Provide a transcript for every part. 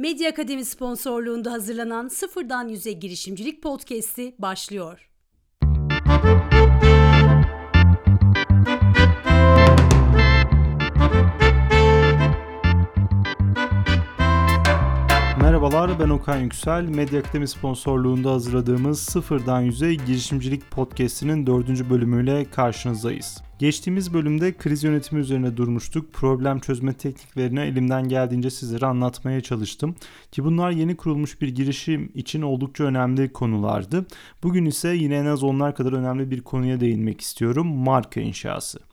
Medya Akademi sponsorluğunda hazırlanan Sıfırdan Yüze Girişimcilik Podcast'i başlıyor. Merhabalar ben Okan Yüksel. Medya Akademi sponsorluğunda hazırladığımız Sıfırdan Yüze Girişimcilik Podcast'inin dördüncü bölümüyle karşınızdayız. Geçtiğimiz bölümde kriz yönetimi üzerine durmuştuk. Problem çözme tekniklerini elimden geldiğince sizlere anlatmaya çalıştım. Ki bunlar yeni kurulmuş bir girişim için oldukça önemli konulardı. Bugün ise yine en az onlar kadar önemli bir konuya değinmek istiyorum. Marka inşası.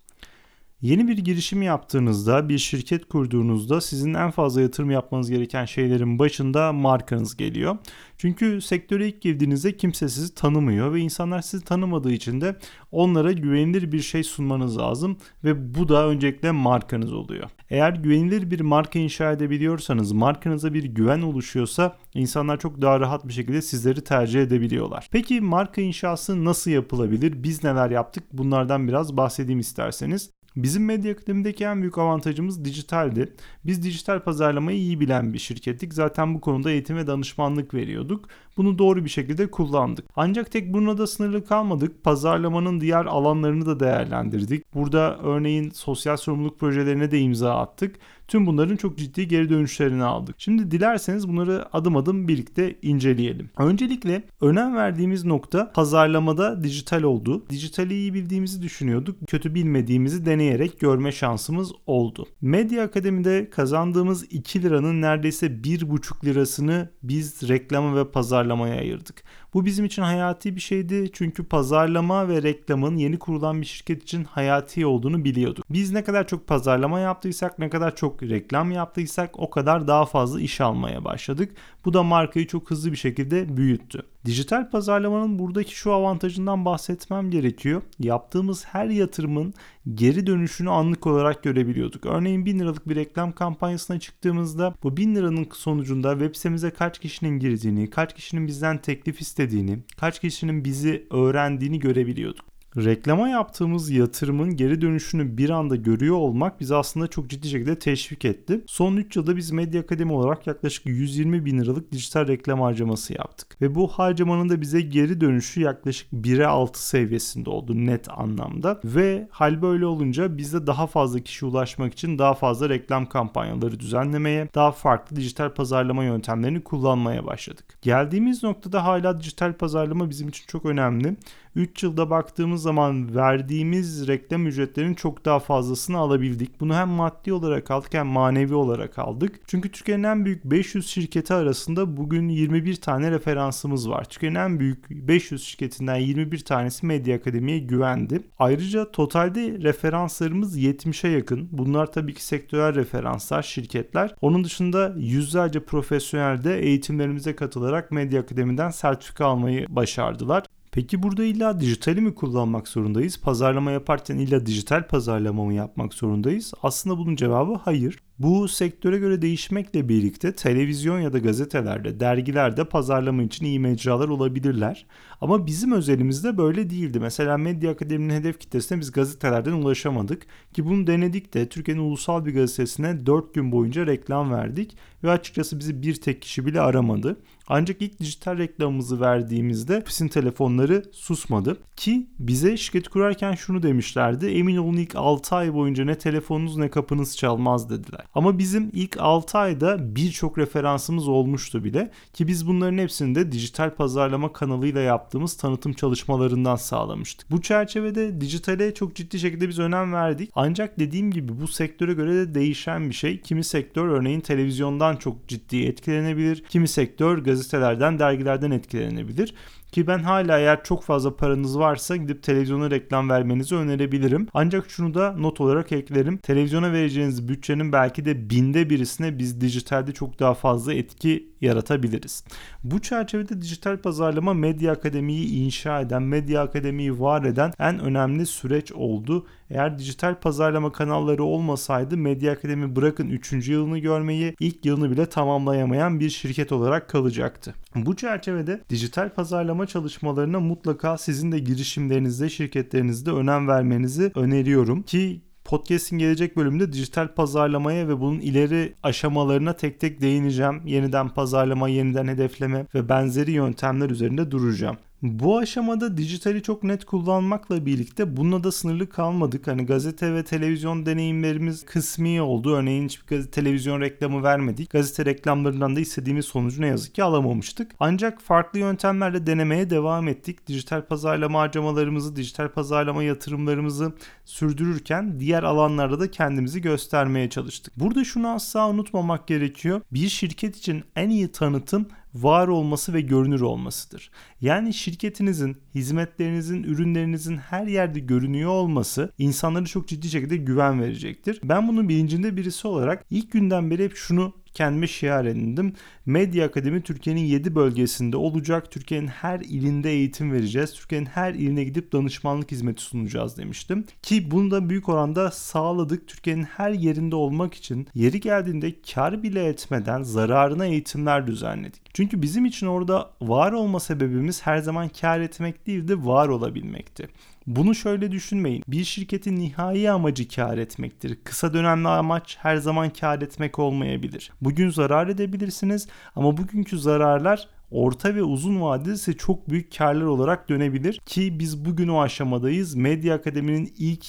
Yeni bir girişim yaptığınızda, bir şirket kurduğunuzda sizin en fazla yatırım yapmanız gereken şeylerin başında markanız geliyor. Çünkü sektöre ilk girdiğinizde kimse sizi tanımıyor ve insanlar sizi tanımadığı için de onlara güvenilir bir şey sunmanız lazım ve bu da öncelikle markanız oluyor. Eğer güvenilir bir marka inşa edebiliyorsanız, markanıza bir güven oluşuyorsa insanlar çok daha rahat bir şekilde sizleri tercih edebiliyorlar. Peki marka inşası nasıl yapılabilir? Biz neler yaptık? Bunlardan biraz bahsedeyim isterseniz. Bizim Medya Akademi'deki en büyük avantajımız dijitaldi. Biz dijital pazarlamayı iyi bilen bir şirkettik. Zaten bu konuda eğitim ve danışmanlık veriyorduk. Bunu doğru bir şekilde kullandık. Ancak tek bununla da sınırlı kalmadık. Pazarlamanın diğer alanlarını da değerlendirdik. Burada örneğin sosyal sorumluluk projelerine de imza attık. Tüm bunların çok ciddi geri dönüşlerini aldık. Şimdi dilerseniz bunları adım adım birlikte inceleyelim. Öncelikle önem verdiğimiz nokta pazarlamada dijital oldu. Dijitali iyi bildiğimizi düşünüyorduk. Kötü bilmediğimizi deneyerek görme şansımız oldu. Medya Akademi'de kazandığımız 2 liranın neredeyse 1,5 lirasını biz reklama ve pazarlamaya ayırdık. Bu bizim için hayati bir şeydi çünkü pazarlama ve reklamın yeni kurulan bir şirket için hayati olduğunu biliyorduk. Biz ne kadar çok pazarlama yaptıysak, ne kadar çok reklam yaptıysak o kadar daha fazla iş almaya başladık. Bu da markayı çok hızlı bir şekilde büyüttü. Dijital pazarlamanın buradaki şu avantajından bahsetmem gerekiyor. Yaptığımız her yatırımın geri dönüşünü anlık olarak görebiliyorduk. Örneğin 1000 liralık bir reklam kampanyasına çıktığımızda bu 1000 liranın sonucunda web sitemize kaç kişinin girdiğini, kaç kişinin bizden teklif istediğini, kaç kişinin bizi öğrendiğini görebiliyorduk. Reklama yaptığımız yatırımın geri dönüşünü bir anda görüyor olmak bizi aslında çok ciddi şekilde teşvik etti. Son 3 yılda biz Medya Akademi olarak yaklaşık 120 bin liralık dijital reklam harcaması yaptık. Ve bu harcamanın da bize geri dönüşü yaklaşık 1'e 6 seviyesinde oldu net anlamda. Ve hal böyle olunca biz de daha fazla kişi ulaşmak için daha fazla reklam kampanyaları düzenlemeye, daha farklı dijital pazarlama yöntemlerini kullanmaya başladık. Geldiğimiz noktada hala dijital pazarlama bizim için çok önemli. 3 yılda baktığımız zaman verdiğimiz reklam ücretlerinin çok daha fazlasını alabildik. Bunu hem maddi olarak aldık hem manevi olarak aldık. Çünkü Türkiye'nin en büyük 500 şirketi arasında bugün 21 tane referansımız var. Türkiye'nin en büyük 500 şirketinden 21 tanesi Medya Akademi'ye güvendi. Ayrıca totalde referanslarımız 70'e yakın. Bunlar tabii ki sektörel referanslar, şirketler. Onun dışında yüzlerce profesyonel de eğitimlerimize katılarak Medya Akademi'den sertifika almayı başardılar. Peki burada illa dijitali mi kullanmak zorundayız? Pazarlama yaparken illa dijital pazarlama mı yapmak zorundayız? Aslında bunun cevabı hayır. Bu sektöre göre değişmekle birlikte televizyon ya da gazetelerde, dergilerde pazarlama için iyi mecralar olabilirler. Ama bizim özelimizde böyle değildi. Mesela Medya Akademi'nin hedef kitlesine biz gazetelerden ulaşamadık. Ki bunu denedik de Türkiye'nin ulusal bir gazetesine 4 gün boyunca reklam verdik. Ve açıkçası bizi bir tek kişi bile aramadı. Ancak ilk dijital reklamımızı verdiğimizde ofisin telefonları susmadı. Ki bize şirket kurarken şunu demişlerdi. Emin olun ilk 6 ay boyunca ne telefonunuz ne kapınız çalmaz dediler. Ama bizim ilk 6 ayda birçok referansımız olmuştu bile ki biz bunların hepsini de dijital pazarlama kanalıyla yaptığımız tanıtım çalışmalarından sağlamıştık. Bu çerçevede dijitale çok ciddi şekilde biz önem verdik. Ancak dediğim gibi bu sektöre göre de değişen bir şey. Kimi sektör örneğin televizyondan çok ciddi etkilenebilir. Kimi sektör gazetelerden, dergilerden etkilenebilir. Ki ben hala eğer çok fazla paranız varsa gidip televizyona reklam vermenizi önerebilirim. Ancak şunu da not olarak eklerim. Televizyona vereceğiniz bütçenin belki de binde birisine biz dijitalde çok daha fazla etki yaratabiliriz. Bu çerçevede dijital pazarlama Medya Akademi'yi inşa eden, Medya Akademi'yi var eden en önemli süreç oldu. Eğer dijital pazarlama kanalları olmasaydı Medya Akademi bırakın 3. yılını görmeyi ilk yılını bile tamamlayamayan bir şirket olarak kalacaktı. Bu çerçevede dijital pazarlama çalışmalarına mutlaka sizin de girişimlerinizde, şirketlerinizde önem vermenizi öneriyorum ki Podcast'in gelecek bölümünde dijital pazarlamaya ve bunun ileri aşamalarına tek tek değineceğim. Yeniden pazarlama, yeniden hedefleme ve benzeri yöntemler üzerinde duracağım. Bu aşamada dijitali çok net kullanmakla birlikte bununla da sınırlı kalmadık. Hani gazete ve televizyon deneyimlerimiz kısmi oldu. Örneğin hiçbir televizyon reklamı vermedik. Gazete reklamlarından da istediğimiz sonucu ne yazık ki alamamıştık. Ancak farklı yöntemlerle denemeye devam ettik. Dijital pazarlama harcamalarımızı, dijital pazarlama yatırımlarımızı sürdürürken diğer alanlarda da kendimizi göstermeye çalıştık. Burada şunu asla unutmamak gerekiyor. Bir şirket için en iyi tanıtım var olması ve görünür olmasıdır. Yani şirketinizin, hizmetlerinizin, ürünlerinizin her yerde görünüyor olması insanlara çok ciddi şekilde güven verecektir. Ben bunun bilincinde birisi olarak ilk günden beri hep şunu kendime şiar edindim. Medya Akademi Türkiye'nin 7 bölgesinde olacak. Türkiye'nin her ilinde eğitim vereceğiz. Türkiye'nin her iline gidip danışmanlık hizmeti sunacağız demiştim. Ki bunu da büyük oranda sağladık. Türkiye'nin her yerinde olmak için yeri geldiğinde kar bile etmeden zararına eğitimler düzenledik. Çünkü bizim için orada var olma sebebimiz her zaman kar etmek değil de var olabilmekti. Bunu şöyle düşünmeyin. Bir şirketin nihai amacı kar etmektir. Kısa dönemli amaç her zaman kar etmek olmayabilir. Bugün zarar edebilirsiniz ama bugünkü zararlar orta ve uzun vadede ise çok büyük karlar olarak dönebilir ki biz bugün o aşamadayız. Medya Akademi'nin ilk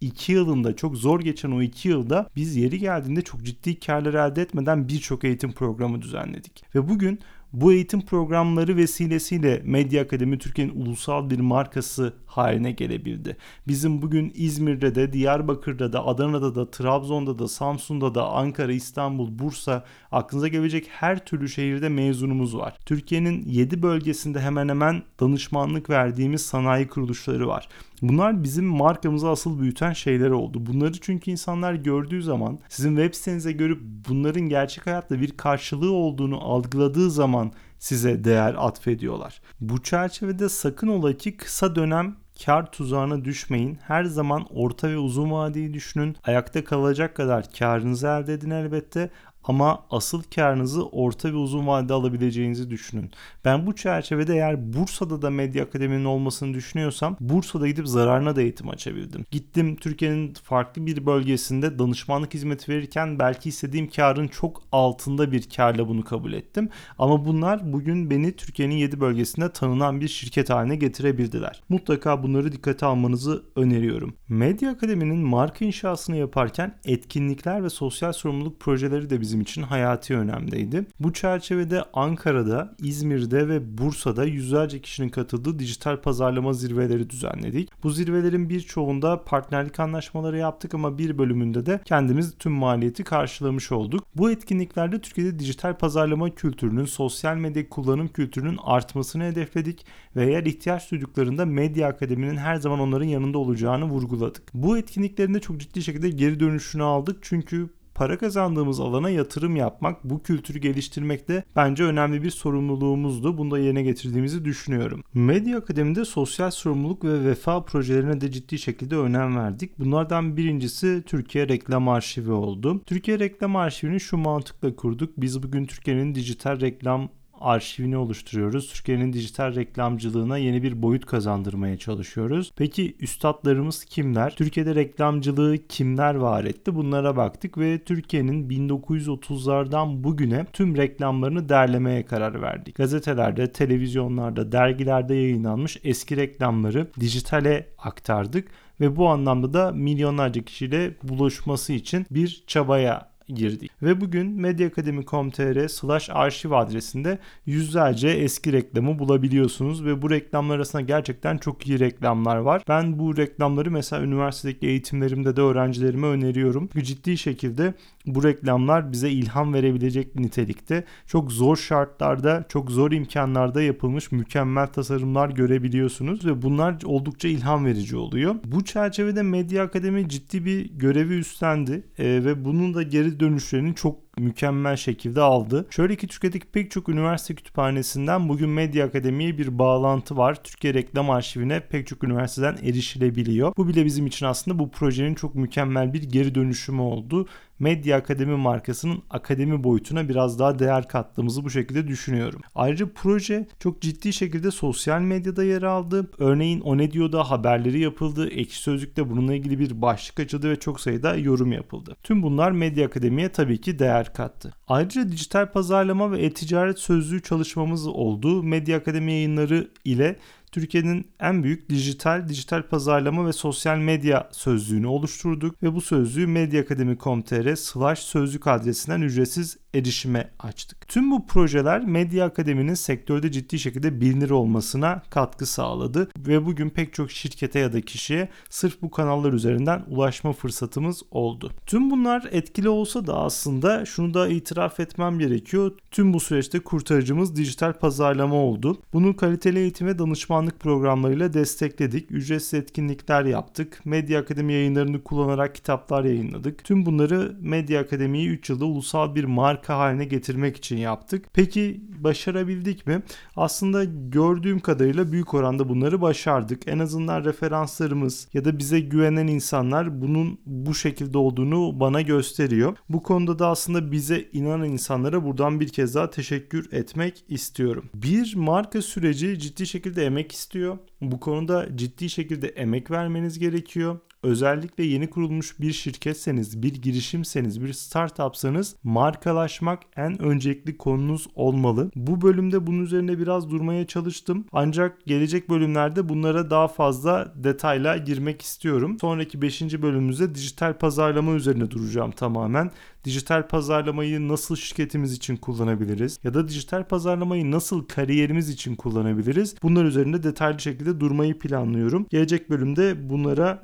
2 yılında çok zor geçen o 2 yılda biz yeri geldiğinde çok ciddi karlar elde etmeden birçok eğitim programı düzenledik. Ve bugün bu eğitim programları vesilesiyle Medya Akademi Türkiye'nin ulusal bir markası haline gelebildi. Bizim bugün İzmir'de de, Diyarbakır'da da, Adana'da da, Trabzon'da da, Samsun'da da, Ankara, İstanbul, Bursa aklınıza gelecek her türlü şehirde mezunumuz var. Türkiye'nin 7 bölgesinde hemen hemen danışmanlık verdiğimiz sanayi kuruluşları var. Bunlar bizim markamızı asıl büyüten şeyler oldu. Bunları çünkü insanlar gördüğü zaman sizin web sitenize görüp bunların gerçek hayatta bir karşılığı olduğunu algıladığı zaman size değer atfediyorlar. Bu çerçevede sakın ola ki kısa dönem kar tuzağına düşmeyin. Her zaman orta ve uzun vadeyi düşünün. Ayakta kalacak kadar karınızı elde edin elbette ama asıl karınızı orta ve uzun vadede alabileceğinizi düşünün. Ben bu çerçevede eğer Bursa'da da Medya Akademi'nin olmasını düşünüyorsam Bursa'da gidip zararına da eğitim açabildim. Gittim Türkiye'nin farklı bir bölgesinde danışmanlık hizmeti verirken belki istediğim karın çok altında bir karla bunu kabul ettim. Ama bunlar bugün beni Türkiye'nin 7 bölgesinde tanınan bir şirket haline getirebildiler. Mutlaka bunları dikkate almanızı öneriyorum. Medya Akademi'nin marka inşasını yaparken etkinlikler ve sosyal sorumluluk projeleri de bizi bizim için hayati önemliydi. Bu çerçevede Ankara'da, İzmir'de ve Bursa'da yüzlerce kişinin katıldığı dijital pazarlama zirveleri düzenledik. Bu zirvelerin birçoğunda partnerlik anlaşmaları yaptık ama bir bölümünde de kendimiz tüm maliyeti karşılamış olduk. Bu etkinliklerde Türkiye'de dijital pazarlama kültürünün, sosyal medya kullanım kültürünün artmasını hedefledik ve eğer ihtiyaç duyduklarında Medya Akademi'nin her zaman onların yanında olacağını vurguladık. Bu etkinliklerinde çok ciddi şekilde geri dönüşünü aldık çünkü para kazandığımız alana yatırım yapmak, bu kültürü geliştirmek de bence önemli bir sorumluluğumuzdu. Bunu da yerine getirdiğimizi düşünüyorum. Medya Akademi'de sosyal sorumluluk ve vefa projelerine de ciddi şekilde önem verdik. Bunlardan birincisi Türkiye Reklam Arşivi oldu. Türkiye Reklam Arşivini şu mantıkla kurduk. Biz bugün Türkiye'nin dijital reklam arşivini oluşturuyoruz. Türkiye'nin dijital reklamcılığına yeni bir boyut kazandırmaya çalışıyoruz. Peki üstadlarımız kimler? Türkiye'de reklamcılığı kimler var etti? Bunlara baktık ve Türkiye'nin 1930'lardan bugüne tüm reklamlarını derlemeye karar verdik. Gazetelerde, televizyonlarda, dergilerde yayınlanmış eski reklamları dijitale aktardık ve bu anlamda da milyonlarca kişiyle buluşması için bir çabaya girdik. Ve bugün medyaakademi.com.tr slash arşiv adresinde yüzlerce eski reklamı bulabiliyorsunuz ve bu reklamlar arasında gerçekten çok iyi reklamlar var. Ben bu reklamları mesela üniversitedeki eğitimlerimde de öğrencilerime öneriyorum. Ciddi şekilde bu reklamlar bize ilham verebilecek nitelikte. Çok zor şartlarda, çok zor imkanlarda yapılmış mükemmel tasarımlar görebiliyorsunuz ve bunlar oldukça ilham verici oluyor. Bu çerçevede Medya Akademi ciddi bir görevi üstlendi e, ve bunun da geri dönüşlerini çok mükemmel şekilde aldı. Şöyle ki Türkiye'deki pek çok üniversite kütüphanesinden bugün Medya Akademi'ye bir bağlantı var. Türkiye Reklam Arşivine pek çok üniversiteden erişilebiliyor. Bu bile bizim için aslında bu projenin çok mükemmel bir geri dönüşümü oldu. Medya Akademi markasının akademi boyutuna biraz daha değer kattığımızı bu şekilde düşünüyorum. Ayrıca proje çok ciddi şekilde sosyal medyada yer aldı. Örneğin O Ne Diyor'da haberleri yapıldı. Ekşi Sözlük'te bununla ilgili bir başlık açıldı ve çok sayıda yorum yapıldı. Tüm bunlar Medya Akademi'ye tabii ki değer kattı. Ayrıca dijital pazarlama ve e-ticaret sözlüğü çalışmamız oldu. Medya Akademi yayınları ile Türkiye'nin en büyük dijital, dijital pazarlama ve sosyal medya sözlüğünü oluşturduk ve bu sözlüğü medyaakademi.com.tr slash sözlük adresinden ücretsiz erişime açtık. Tüm bu projeler Medya Akademi'nin sektörde ciddi şekilde bilinir olmasına katkı sağladı ve bugün pek çok şirkete ya da kişiye sırf bu kanallar üzerinden ulaşma fırsatımız oldu. Tüm bunlar etkili olsa da aslında şunu da itiraf etmem gerekiyor. Tüm bu süreçte kurtarıcımız dijital pazarlama oldu. Bunu kaliteli eğitim ve danışmanlık programlarıyla destekledik. Ücretsiz etkinlikler yaptık. Medya Akademi yayınlarını kullanarak kitaplar yayınladık. Tüm bunları Medya Akademi'yi 3 yılda ulusal bir marka haline getirmek için yaptık. Peki başarabildik mi? Aslında gördüğüm kadarıyla büyük oranda bunları başardık. En azından referanslarımız ya da bize güvenen insanlar bunun bu şekilde olduğunu bana gösteriyor. Bu konuda da aslında bize inanan insanlara buradan bir kez daha teşekkür etmek istiyorum. Bir marka süreci ciddi şekilde emek istiyor. Bu konuda ciddi şekilde emek vermeniz gerekiyor. Özellikle yeni kurulmuş bir şirketseniz, bir girişimseniz, bir startupsanız markalaşmak en öncelikli konunuz olmalı. Bu bölümde bunun üzerine biraz durmaya çalıştım. Ancak gelecek bölümlerde bunlara daha fazla detayla girmek istiyorum. Sonraki 5. bölümümüzde dijital pazarlama üzerine duracağım tamamen. Dijital pazarlamayı nasıl şirketimiz için kullanabiliriz ya da dijital pazarlamayı nasıl kariyerimiz için kullanabiliriz? Bunlar üzerinde detaylı şekilde durmayı planlıyorum. Gelecek bölümde bunlara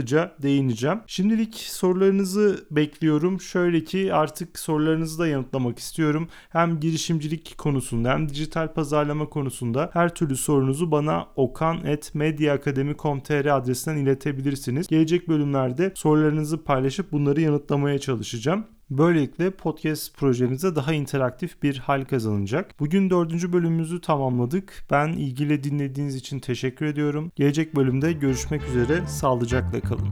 etraflıca değineceğim. Şimdilik sorularınızı bekliyorum. Şöyle ki artık sorularınızı da yanıtlamak istiyorum. Hem girişimcilik konusunda hem dijital pazarlama konusunda her türlü sorunuzu bana okan.medyaakademi.com.tr adresinden iletebilirsiniz. Gelecek bölümlerde sorularınızı paylaşıp bunları yanıtlamaya çalışacağım. Böylelikle podcast projemize daha interaktif bir hal kazanacak. Bugün dördüncü bölümümüzü tamamladık. Ben ilgiyle dinlediğiniz için teşekkür ediyorum. Gelecek bölümde görüşmek üzere. Sağlıcakla kalın.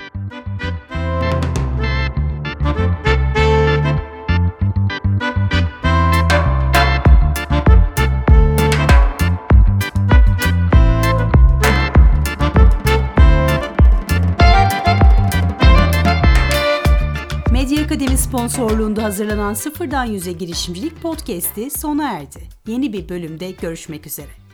Sponsorluğunda hazırlanan Sıfırdan Yüze Girişimcilik Podcast'i sona erdi. Yeni bir bölümde görüşmek üzere.